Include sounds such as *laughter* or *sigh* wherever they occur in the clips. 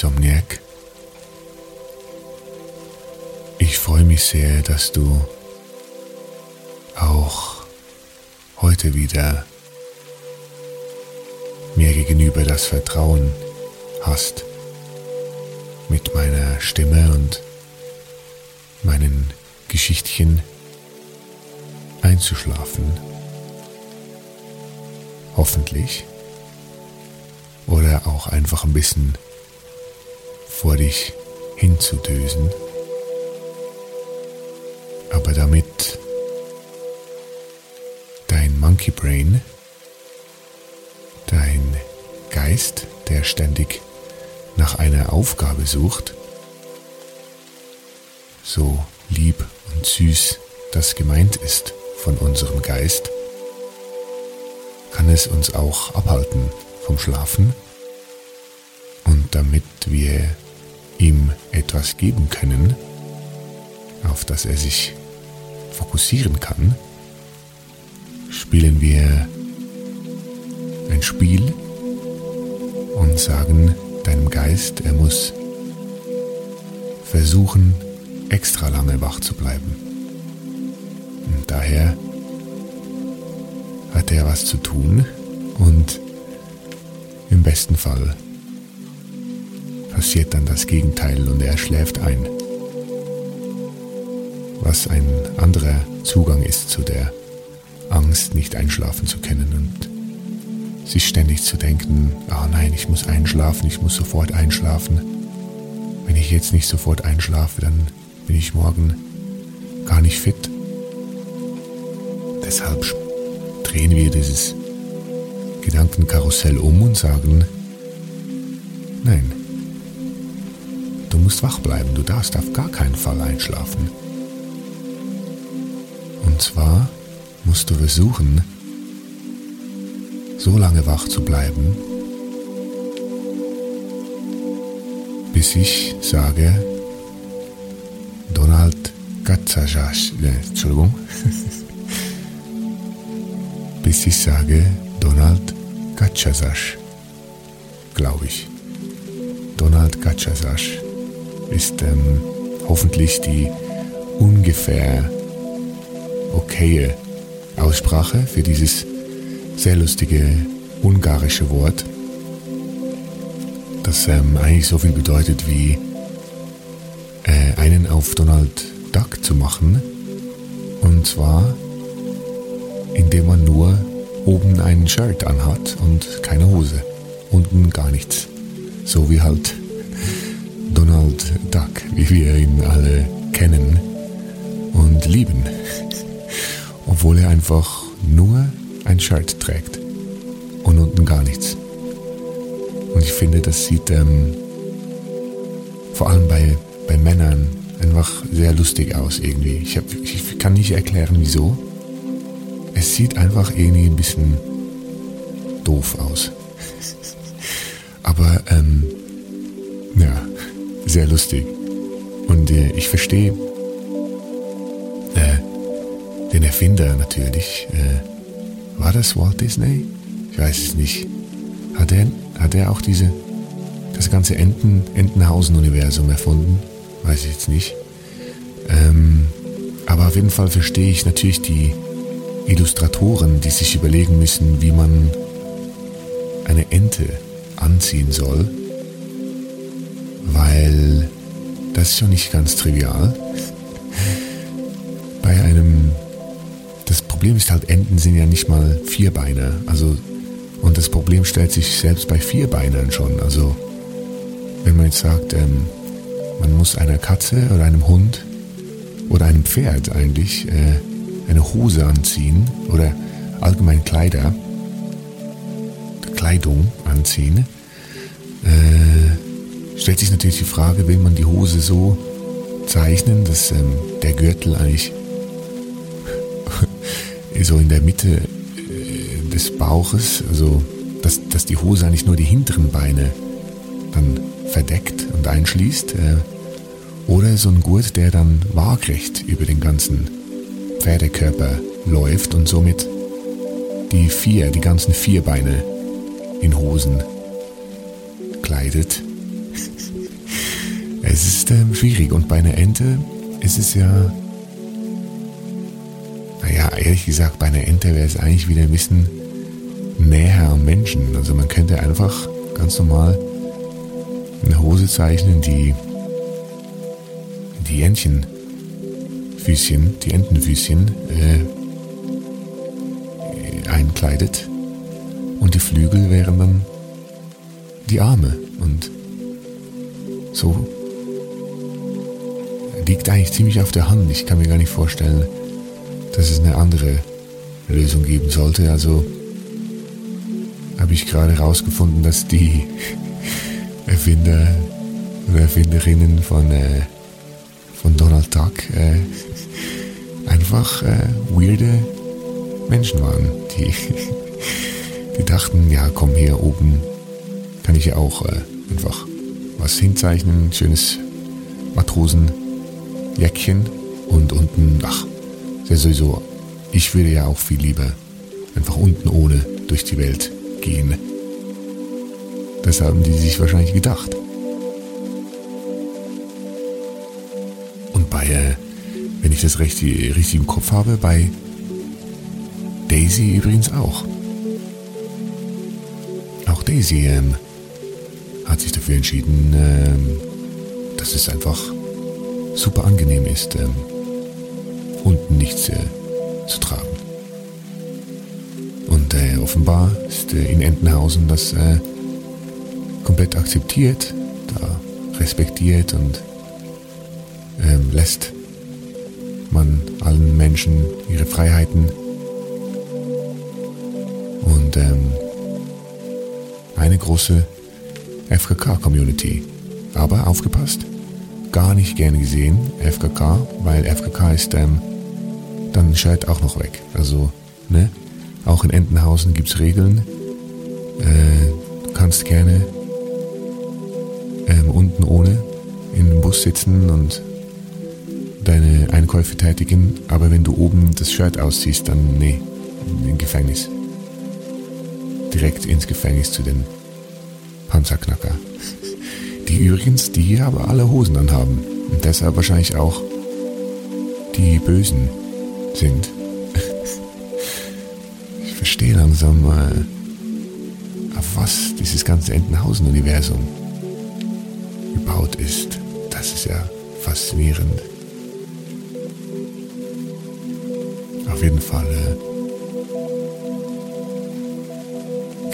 Insomniac. Ich freue mich sehr, dass du auch heute wieder mir gegenüber das Vertrauen hast, mit meiner Stimme und meinen Geschichtchen einzuschlafen. Hoffentlich. Oder auch einfach ein bisschen vor dich hinzudösen. Aber damit dein Monkey Brain, dein Geist, der ständig nach einer Aufgabe sucht, so lieb und süß das gemeint ist von unserem Geist, kann es uns auch abhalten vom Schlafen. Und damit wir ihm etwas geben können, auf das er sich fokussieren kann, spielen wir ein Spiel und sagen deinem Geist, er muss versuchen, extra lange wach zu bleiben. Und daher hat er was zu tun und im besten Fall passiert dann das Gegenteil und er schläft ein. Was ein anderer Zugang ist zu der Angst, nicht einschlafen zu können und sich ständig zu denken, ah oh nein, ich muss einschlafen, ich muss sofort einschlafen. Wenn ich jetzt nicht sofort einschlafe, dann bin ich morgen gar nicht fit. Deshalb drehen wir dieses Gedankenkarussell um und sagen, nein, musst wach bleiben, du darfst auf gar keinen Fall einschlafen. Und zwar musst du versuchen, so lange wach zu bleiben, bis ich sage, Donald Gatzajasch, äh, Entschuldigung, *laughs* bis ich sage Donald Gatchasasch, glaube ich. Donald Gatchasasch ist ähm, hoffentlich die ungefähr okaye Aussprache für dieses sehr lustige ungarische Wort, das ähm, eigentlich so viel bedeutet wie äh, einen auf Donald Duck zu machen. Und zwar, indem man nur oben ein Shirt anhat und keine Hose. Unten gar nichts. So wie halt Donald Duck, wie wir ihn alle kennen und lieben. Obwohl er einfach nur ein Shirt trägt und unten gar nichts. Und ich finde, das sieht ähm, vor allem bei, bei Männern einfach sehr lustig aus irgendwie. Ich, hab, ich kann nicht erklären, wieso. Es sieht einfach irgendwie ein bisschen doof aus. *laughs* Aber ähm, ja, sehr lustig. Und äh, ich verstehe äh, den Erfinder natürlich. Äh, war das Walt Disney? Ich weiß es nicht. Hat er, hat er auch diese, das ganze Enten, Entenhausen-Universum erfunden? Weiß ich jetzt nicht. Ähm, aber auf jeden Fall verstehe ich natürlich die Illustratoren, die sich überlegen müssen, wie man eine Ente anziehen soll, weil das ist schon nicht ganz trivial. Bei einem, das Problem ist halt, Enten sind ja nicht mal Vierbeiner, also und das Problem stellt sich selbst bei Vierbeinern schon. Also wenn man jetzt sagt, ähm, man muss einer Katze oder einem Hund oder einem Pferd eigentlich äh, eine Hose anziehen oder allgemein Kleider, Kleidung anziehen, äh, stellt sich natürlich die Frage, will man die Hose so zeichnen, dass ähm, der Gürtel eigentlich *laughs* so in der Mitte äh, des Bauches, also dass, dass die Hose eigentlich nur die hinteren Beine dann verdeckt und einschließt, äh, oder so ein Gurt, der dann waagrecht über den ganzen Pferdekörper läuft und somit die vier, die ganzen vier Beine in Hosen kleidet. Schwierig. Und bei einer Ente ist es ja, naja, ehrlich gesagt, bei einer Ente wäre es eigentlich wieder ein bisschen näher am Menschen. Also man könnte einfach ganz normal eine Hose zeichnen, die die Entchenfüßchen, die Entenfüßchen äh, einkleidet. Und die Flügel wären dann die Arme. Und so liegt eigentlich ziemlich auf der Hand. Ich kann mir gar nicht vorstellen, dass es eine andere Lösung geben sollte. Also habe ich gerade herausgefunden, dass die *laughs* Erfinder oder Erfinderinnen von, äh, von Donald Duck äh, einfach äh, weirde Menschen waren, die *laughs* Die dachten, ja komm hier oben kann ich ja auch äh, einfach was hinzeichnen, schönes Matrosenjäckchen und unten, ach, ist sowieso, ich würde ja auch viel lieber einfach unten ohne durch die Welt gehen. Das haben die sich wahrscheinlich gedacht. Und bei, äh, wenn ich das richtig, richtig im Kopf habe, bei Daisy übrigens auch. Daisy ähm, hat sich dafür entschieden, ähm, dass es einfach super angenehm ist, ähm, unten nichts äh, zu tragen. Und äh, offenbar ist äh, in Entenhausen das äh, komplett akzeptiert, da respektiert und ähm, lässt man allen Menschen ihre Freiheiten und ähm, eine große FKK-Community. Aber aufgepasst, gar nicht gerne gesehen, FKK, weil FKK ist ähm, dann Shirt auch noch weg. Also, ne? Auch in Entenhausen gibt es Regeln. Äh, du kannst gerne ähm, unten ohne in dem Bus sitzen und deine Einkäufe tätigen, aber wenn du oben das Shirt ausziehst, dann nee, im Gefängnis. Direkt ins Gefängnis zu den Panzerknacker. Die übrigens, die aber alle Hosen anhaben. Und deshalb wahrscheinlich auch die Bösen sind. *laughs* Ich verstehe langsam, äh, auf was dieses ganze Entenhausen-Universum gebaut ist. Das ist ja faszinierend. Auf jeden Fall. Äh,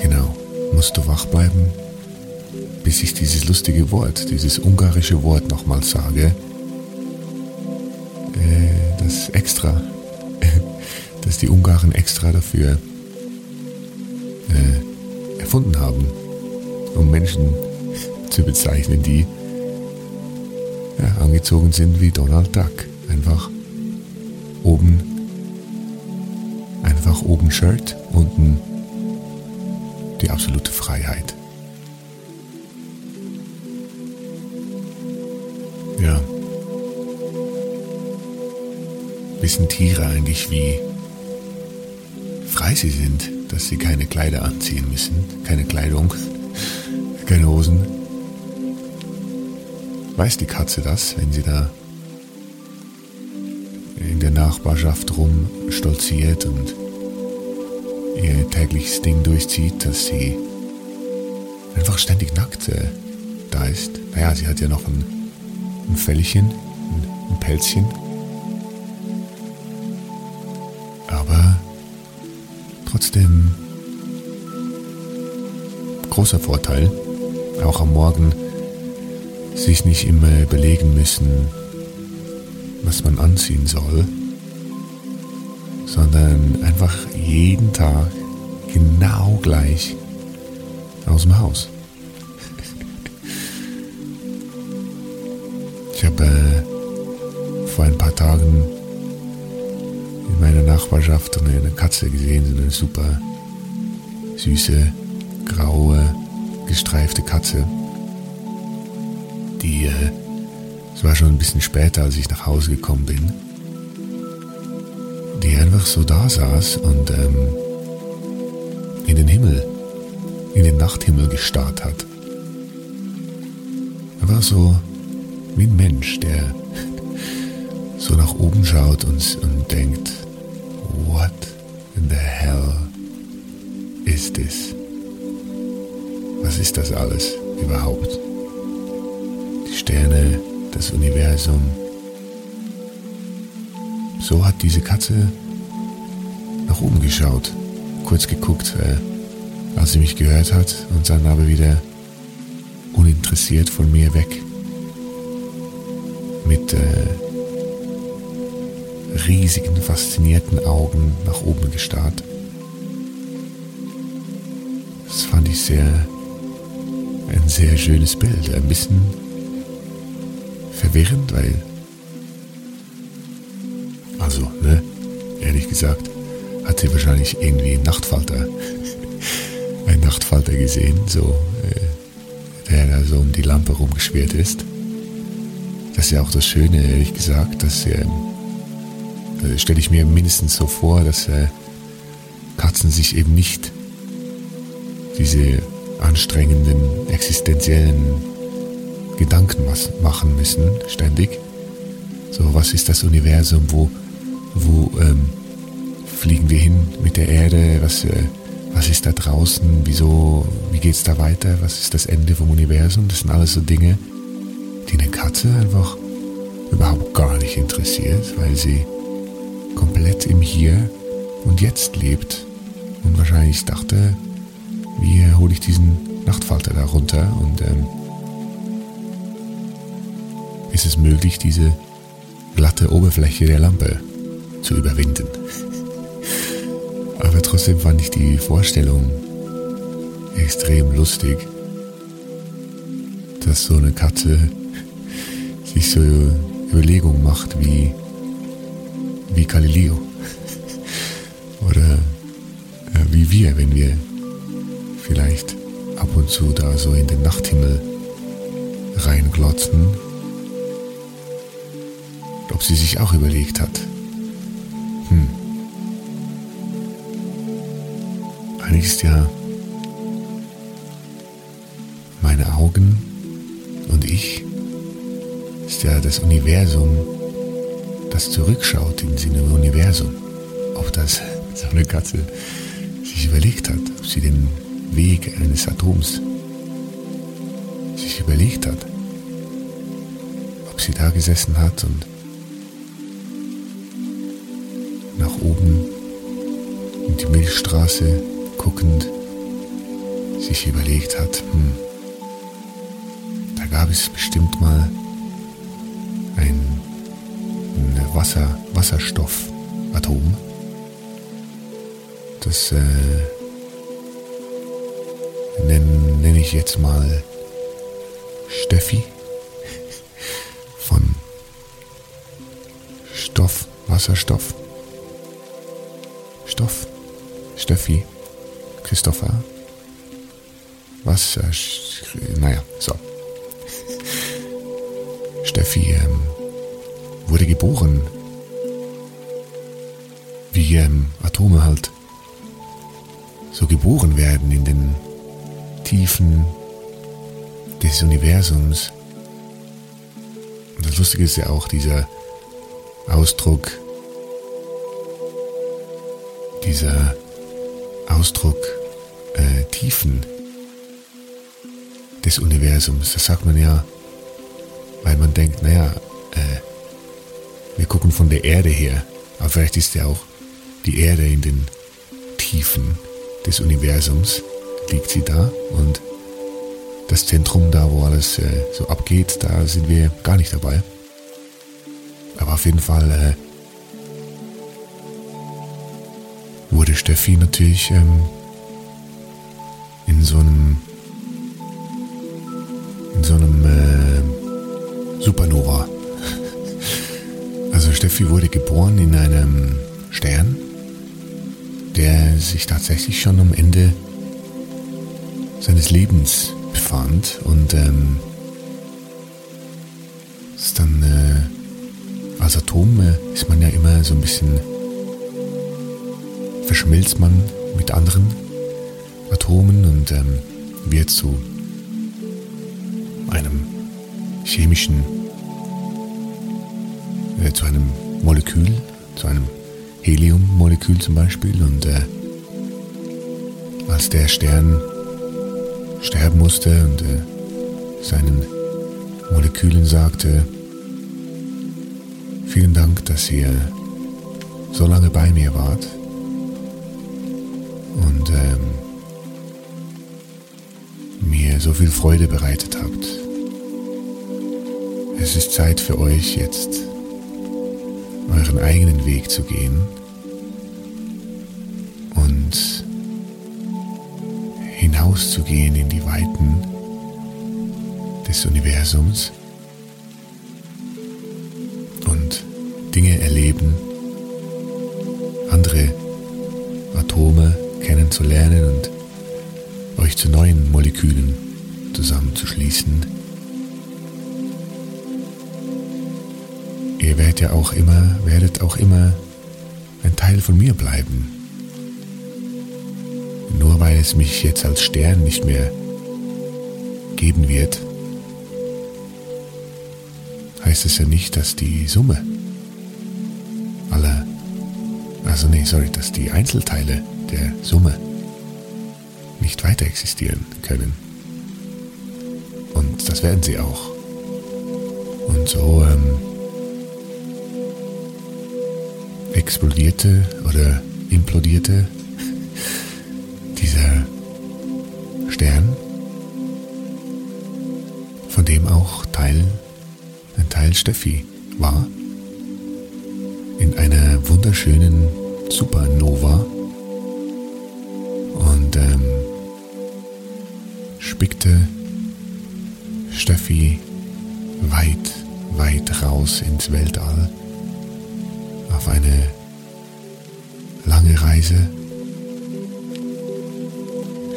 genau. Musst du wach bleiben bis ich dieses lustige Wort, dieses ungarische Wort nochmal sage, äh, das extra, *laughs* dass die Ungarn extra dafür äh, erfunden haben, um Menschen *laughs* zu bezeichnen, die ja, angezogen sind wie Donald Duck. Einfach oben, einfach oben Shirt, unten die absolute Freiheit. Ja. Wissen Tiere eigentlich, wie frei sie sind, dass sie keine Kleider anziehen müssen, keine Kleidung, *laughs* keine Hosen? Weiß die Katze das, wenn sie da in der Nachbarschaft rumstolziert und ihr tägliches Ding durchzieht, dass sie einfach ständig nackt äh, da ist. Naja, sie hat ja noch ein, ein Fellchen, ein, Pelzchen. Aber trotzdem großer Vorteil, auch am Morgen sich nicht immer überlegen müssen, was man anziehen soll, sondern einfach jeden Tag genau gleich aus dem Haus. Ich habe äh, vor ein paar Tagen in meiner Nachbarschaft eine Katze gesehen, so eine super süße, graue, gestreifte Katze, die, äh, es war schon ein bisschen später, als ich nach Hause gekommen bin, die einfach so da saß und ähm, in den Himmel, in den Nachthimmel gestarrt hat. War so wie ein Mensch, der so nach oben schaut und, und denkt, what in the hell is this? Was ist das alles überhaupt? Die Sterne, das Universum, so hat diese Katze nach oben geschaut, kurz geguckt, äh, als sie mich gehört hat und dann aber wieder uninteressiert von mir weg. Mit äh, riesigen, faszinierten Augen nach oben gestarrt. Das fand ich sehr, ein sehr schönes Bild. Ein bisschen verwirrend, weil also, ne, ehrlich gesagt, hat sie wahrscheinlich irgendwie einen Nachtfalter, *laughs* einen Nachtfalter gesehen, so, äh, der da so um die Lampe rumgeschwert ist. Das ist ja auch das Schöne, ehrlich gesagt, dass, äh, äh, stelle ich mir mindestens so vor, dass äh, Katzen sich eben nicht diese anstrengenden, existenziellen Gedanken machen müssen, ständig. So, was ist das Universum, wo wo ähm, fliegen wir hin mit der Erde, was, äh, was ist da draußen, wieso, wie geht es da weiter, was ist das Ende vom Universum, das sind alles so Dinge, die eine Katze einfach überhaupt gar nicht interessiert, weil sie komplett im Hier und Jetzt lebt und wahrscheinlich dachte, wie hole ich diesen Nachtfalter da runter und ähm, ist es möglich, diese glatte Oberfläche der Lampe zu überwinden. *laughs* Aber trotzdem fand ich die Vorstellung extrem lustig, dass so eine Katze sich so Überlegungen macht wie, wie Galileo. *laughs* Oder äh, wie wir, wenn wir vielleicht ab und zu da so in den Nachthimmel reinglotzen, ob sie sich auch überlegt hat, hm. Eigentlich ist ja meine Augen und ich ist ja das Universum, das zurückschaut in diesem Universum. Ob das so eine Katze sich überlegt hat, ob sie den Weg eines Atoms sich überlegt hat, ob sie da gesessen hat und nach oben in die Milchstraße guckend sich überlegt hat, hm, da gab es bestimmt mal ein äh, Wasser, Wasserstoffatom, das äh, nenne nenn ich jetzt mal Steffi *laughs* von Stoff, Wasserstoff, Stoff, Steffi, Christopher, Wasser, äh, naja, so. *laughs* Steffi ähm, wurde geboren, wie ähm, Atome halt so geboren werden in den Tiefen des Universums. Und das Lustige ist ja auch dieser Ausdruck, dieser Ausdruck äh, Tiefen des Universums. Das sagt man ja, weil man denkt, naja, äh, wir gucken von der Erde her, aber vielleicht ist ja auch die Erde in den Tiefen des Universums, liegt sie da und das Zentrum, da wo alles äh, so abgeht, da sind wir gar nicht dabei. Aber auf jeden Fall äh, wurde Steffi natürlich ähm, in so einem in so einem äh, Supernova. Also Steffi wurde geboren in einem Stern, der sich tatsächlich schon am Ende seines Lebens befand und ähm, ist dann äh, als Atom äh, ist man ja immer so ein bisschen verschmilzt man mit anderen Atomen und ähm, wird einem chemischen, äh, zu einem Molekül, zu einem Heliummolekül zum Beispiel. Und äh, als der Stern sterben musste und äh, seinen Molekülen sagte, vielen Dank, dass ihr so lange bei mir wart. Und ähm, mir so viel Freude bereitet habt. Es ist Zeit für euch jetzt euren eigenen Weg zu gehen und hinauszugehen in die Weiten des Universums und Dinge erleben, andere Atome kennenzulernen und euch zu neuen Molekülen zusammenzuschließen. Ihr werdet ja auch immer, werdet auch immer ein Teil von mir bleiben. Nur weil es mich jetzt als Stern nicht mehr geben wird, heißt es ja nicht, dass die Summe aller, also nee, sorry, dass die Einzelteile der Summe nicht weiter existieren können. Und das werden sie auch. Und so ähm, explodierte oder implodierte dieser Stern, von dem auch Teil, ein Teil Steffi war, in einer wunderschönen Supernova. Und ähm, spickte Steffi weit, weit raus ins Weltall auf eine lange Reise.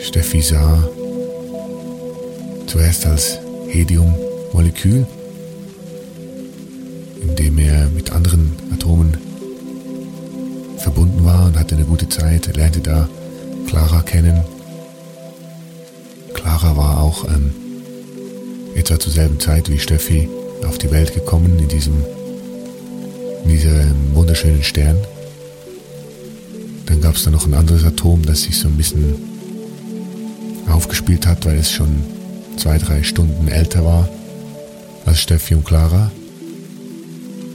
Steffi sah zuerst als Heliummolekül, in dem er mit anderen Atomen verbunden war und hatte eine gute Zeit, lernte da Clara kennen. Clara war auch ähm, etwa zur selben Zeit wie Steffi auf die Welt gekommen in diesem in diesem wunderschönen Stern. Dann gab es da noch ein anderes Atom, das sich so ein bisschen aufgespielt hat, weil es schon zwei, drei Stunden älter war als Steffi und Clara.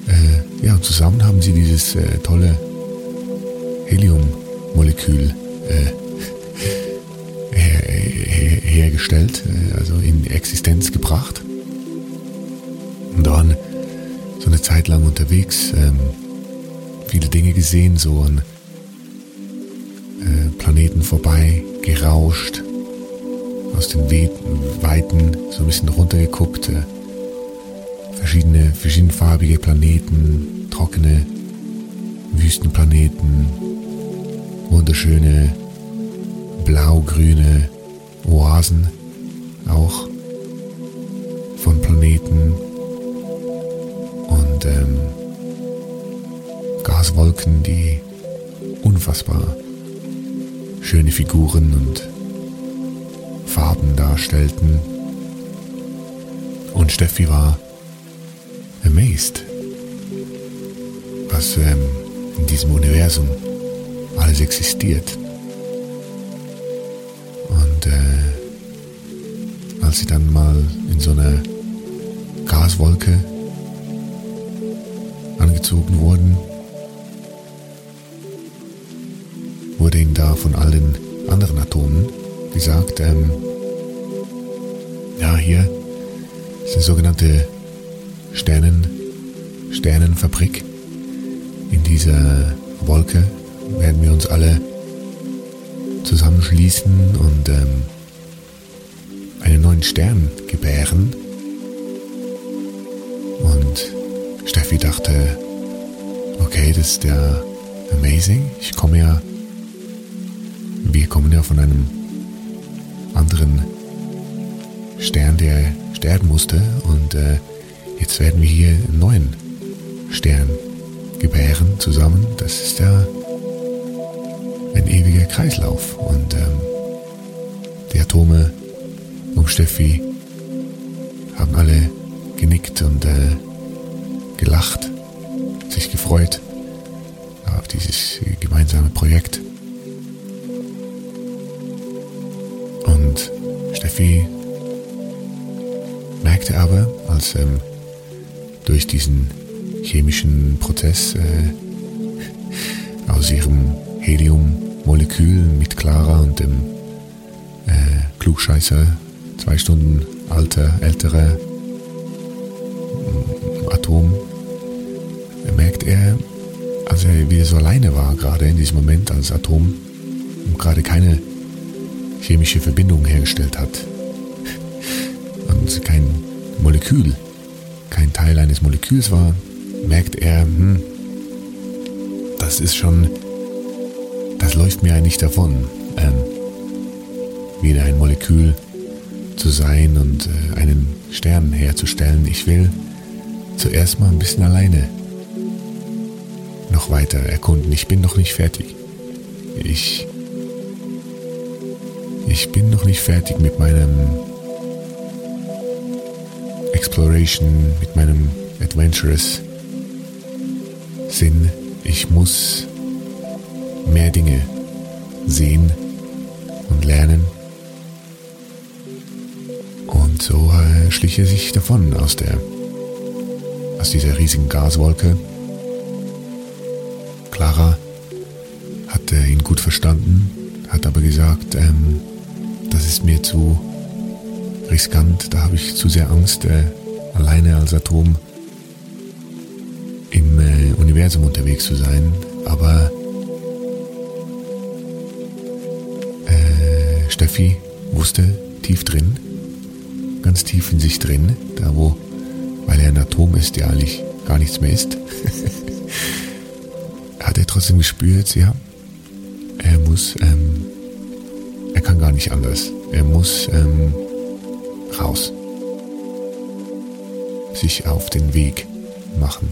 Äh, ja, und zusammen haben sie dieses äh, tolle Heliummolekül äh, *laughs* her, her, hergestellt, äh, also in Existenz gebracht. Und waren so eine Zeit lang unterwegs, ähm, viele Dinge gesehen, so äh, Planeten vorbei, gerauscht, aus den Weiten so ein bisschen runtergeguckt, äh, verschiedene, verschiedenfarbige Planeten, trockene Wüstenplaneten, wunderschöne blau-grüne Oasen auch von Planeten und ähm, Gaswolken, die unfassbar schöne Figuren und Farben darstellten. Und Steffi war amazed, was ähm, in diesem Universum alles existiert. Und äh, als sie dann mal in so einer Gaswolke angezogen wurden, ihnen da von allen anderen Atomen gesagt, ähm, ja, hier ist eine sogenannte Sternen, Sternenfabrik. In dieser Wolke werden wir uns alle zusammenschließen und ähm, einen neuen Stern gebären. Und Steffi dachte, okay, das ist ja amazing. Ich komme ja, wir kommen ja von einem anderen Stern, der sterben musste und äh, jetzt werden wir hier einen neuen Stern gebären zusammen. Das ist ja ein ewiger Kreislauf und ähm, die Atome um Steffi haben alle genickt und äh, gelacht, sich gefreut auf dieses gemeinsame Projekt. Steffi merkte aber, als ähm, durch diesen chemischen Prozess äh, *laughs* aus ihrem Heliummolekül mit Clara und dem äh, Klugscheißer, zwei Stunden alter, älterer mm, Atom, merkt er, als er wieder so alleine war, gerade in diesem Moment als Atom, und gerade keine chemische Verbindung hergestellt hat und kein Molekül, kein Teil eines Moleküls war, merkt er, hm, das ist schon, das läuft mir eigentlich davon, ähm, wieder ein Molekül zu sein und äh, einen Stern herzustellen. Ich will zuerst mal ein bisschen alleine noch weiter erkunden. Ich bin noch nicht fertig. Ich, ich bin noch nicht fertig mit meinem Exploration, mit meinem Adventurous Sinn. Ich muss mehr Dinge sehen und lernen. Und so äh, schlich er sich davon aus der aus dieser riesigen Gaswolke. Clara hatte ihn gut verstanden, hat aber gesagt, ähm, das ist mir zu riskant, da habe ich zu sehr Angst, äh, alleine als Atom im äh, Universum unterwegs zu sein. Aber äh, Steffi wusste tief drin, ganz tief in sich drin, da wo, weil er ein Atom ist, der eigentlich gar nichts mehr ist, *laughs* hat er trotzdem gespürt, ja, er muss, ähm, gar nicht anders. Er muss ähm, raus. Sich auf den Weg machen.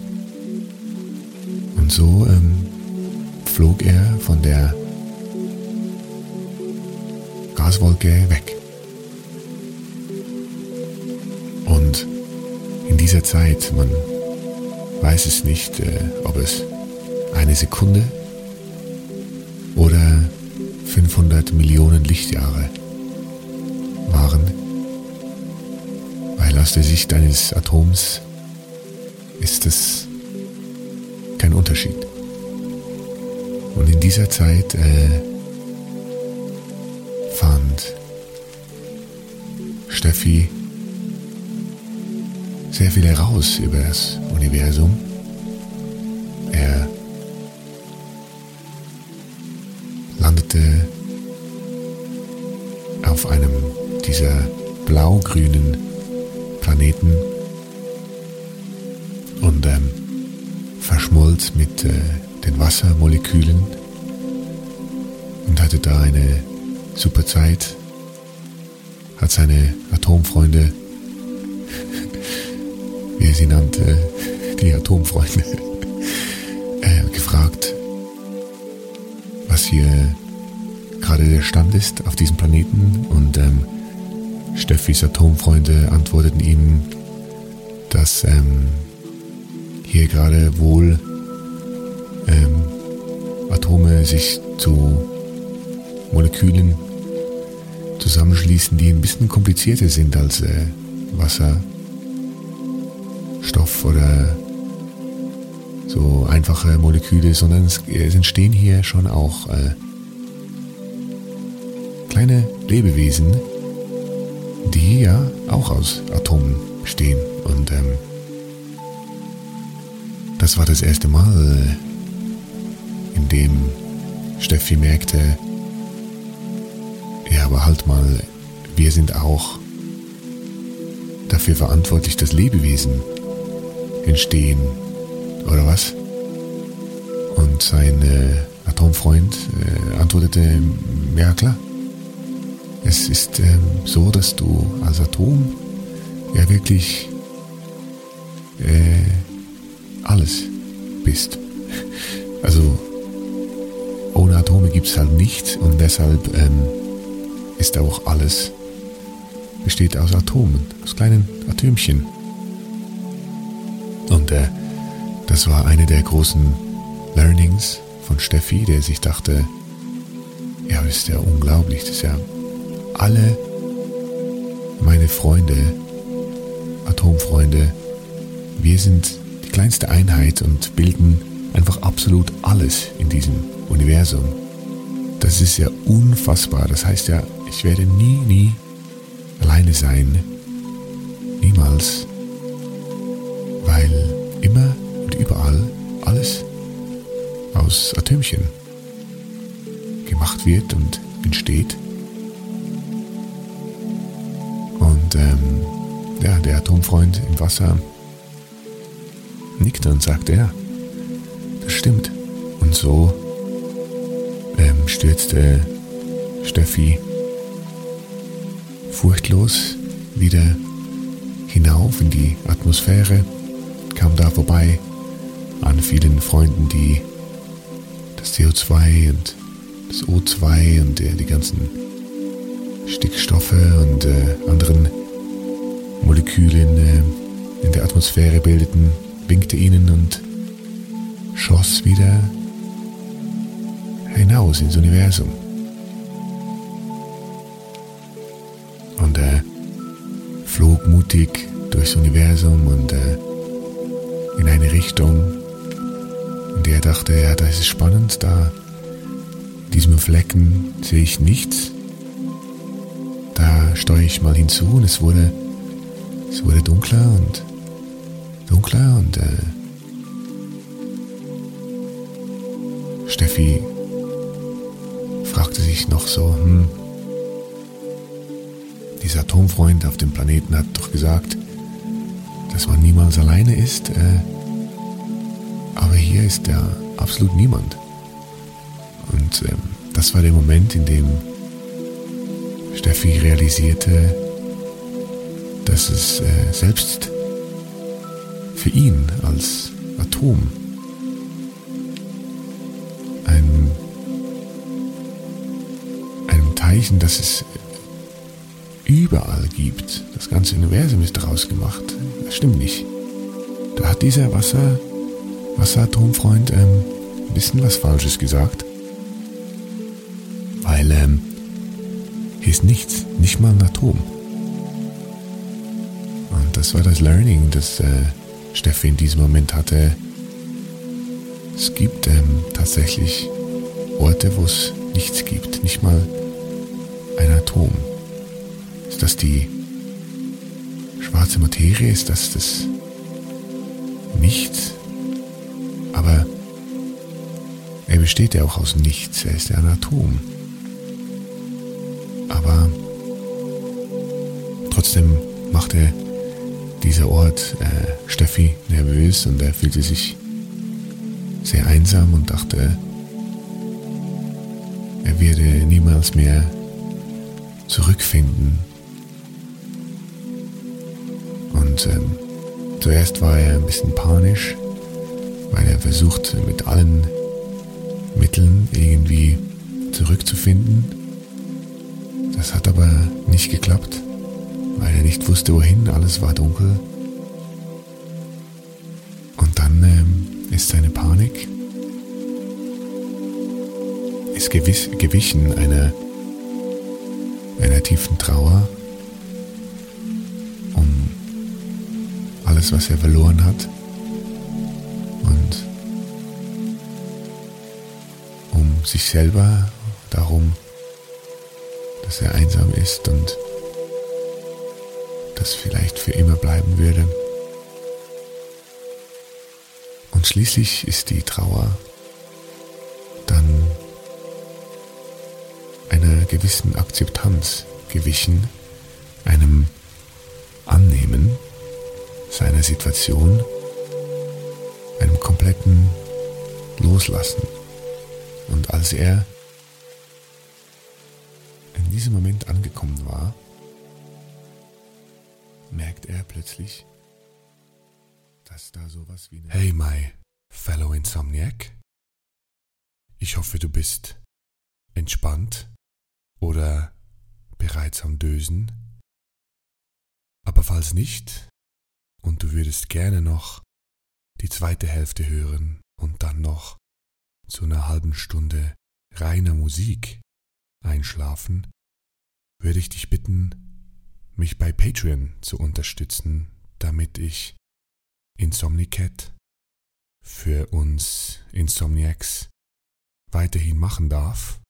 Und so ähm, flog er von der Gaswolke weg. Und in dieser Zeit, man weiß es nicht, äh, ob es eine Sekunde oder 500 Millionen Lichtjahre waren, weil aus der Sicht eines Atoms ist es kein Unterschied. Und in dieser Zeit äh, fand Steffi sehr viel heraus über das Universum. Er landete auf einem dieser blau-grünen Planeten und ähm, verschmolz mit äh, den Wassermolekülen und hatte da eine super Zeit, hat seine Atomfreunde, *laughs* wie er sie nannte, die Atomfreunde, *laughs* äh, gefragt, was hier gerade der Stand ist auf diesem Planeten und ähm, Steffis Atomfreunde antworteten ihm, dass ähm, hier gerade wohl ähm, Atome sich zu Molekülen zusammenschließen, die ein bisschen komplizierter sind als äh, Wasser, Stoff oder so einfache Moleküle, sondern es, es entstehen hier schon auch äh, kleine Lebewesen, die ja auch aus Atomen bestehen. Und ähm, das war das erste Mal, in dem Steffi merkte, ja, aber halt mal, wir sind auch dafür verantwortlich, dass Lebewesen entstehen, oder was? Und sein äh, Atomfreund äh, antwortete, ja klar. Es ist ähm, so, dass du als Atom ja wirklich äh, alles bist. Also ohne Atome gibt es halt nichts und deshalb ähm, ist auch alles besteht aus Atomen, aus kleinen Atömchen. Und äh, das war eine der großen Learnings von Steffi, der sich dachte, ja, das ist ja unglaublich, das ist ja alle meine Freunde, Atomfreunde, wir sind die kleinste Einheit und bilden einfach absolut alles in diesem Universum. Das ist ja unfassbar. Das heißt ja, ich werde nie, nie alleine sein. Niemals. Weil immer und überall alles aus Atömchen gemacht wird und entsteht. Und ähm, ja, der Atomfreund im Wasser nickte und sagte, ja, das stimmt. Und so ähm, stürzte Steffi furchtlos wieder hinauf in die Atmosphäre, kam da vorbei an vielen Freunden, die das CO2 und das O2 und äh, die ganzen Stickstoffe und äh, anderen Moleküle äh, in der Atmosphäre bildeten, winkte ihnen und schoss wieder hinaus ins Universum. Und er flog mutig durchs Universum und äh, in eine Richtung, in der er dachte, ja, das ist spannend, da in diesem Flecken sehe ich nichts. Da steuere ich mal hinzu und es wurde, es wurde dunkler und dunkler und äh, Steffi fragte sich noch so, hm, dieser Atomfreund auf dem Planeten hat doch gesagt, dass man niemals alleine ist, äh, aber hier ist ja absolut niemand. Und ähm, das war der Moment, in dem Steffi realisierte, dass es äh, selbst für ihn als Atom ein, einem Teilchen, das es überall gibt. Das ganze Universum ist daraus gemacht. Das stimmt nicht. Da hat dieser Wasser, Wasseratomfreund ähm, ein bisschen was Falsches gesagt. Hier ist nichts, nicht mal ein Atom. Und das war das Learning, das äh, Steffi in diesem Moment hatte. Es gibt ähm, tatsächlich Orte, wo es nichts gibt, nicht mal ein Atom. Ist das die schwarze Materie? Ist das das Nichts? Aber er besteht ja auch aus nichts, er ist ja ein Atom. Trotzdem machte dieser Ort äh, Steffi nervös und er fühlte sich sehr einsam und dachte, er werde niemals mehr zurückfinden. Und ähm, zuerst war er ein bisschen panisch, weil er versucht mit allen Mitteln irgendwie zurückzufinden. Das hat aber nicht geklappt, weil er nicht wusste wohin, alles war dunkel. Und dann ähm, ist seine Panik. Ist gewiss, gewichen einer, einer tiefen Trauer um alles, was er verloren hat. Und um sich selber, darum, dass er einsam ist und das vielleicht für immer bleiben würde. Und schließlich ist die Trauer dann einer gewissen Akzeptanz gewichen, einem Annehmen seiner Situation, einem kompletten Loslassen. Und als er in diesem Moment angekommen war, merkt er plötzlich, dass da sowas wie Hey my fellow Insomniac. Ich hoffe, du bist entspannt oder bereits am Dösen. Aber falls nicht und du würdest gerne noch die zweite Hälfte hören und dann noch zu einer halben Stunde reiner Musik einschlafen, würde ich dich bitten, mich bei Patreon zu unterstützen, damit ich Insomnicat für uns Insomniacs weiterhin machen darf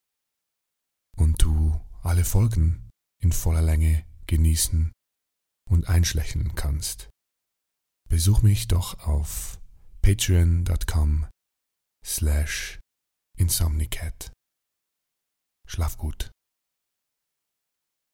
und du alle Folgen in voller Länge genießen und einschlächeln kannst. Besuch mich doch auf patreon.com slash insomnicat. Schlaf gut.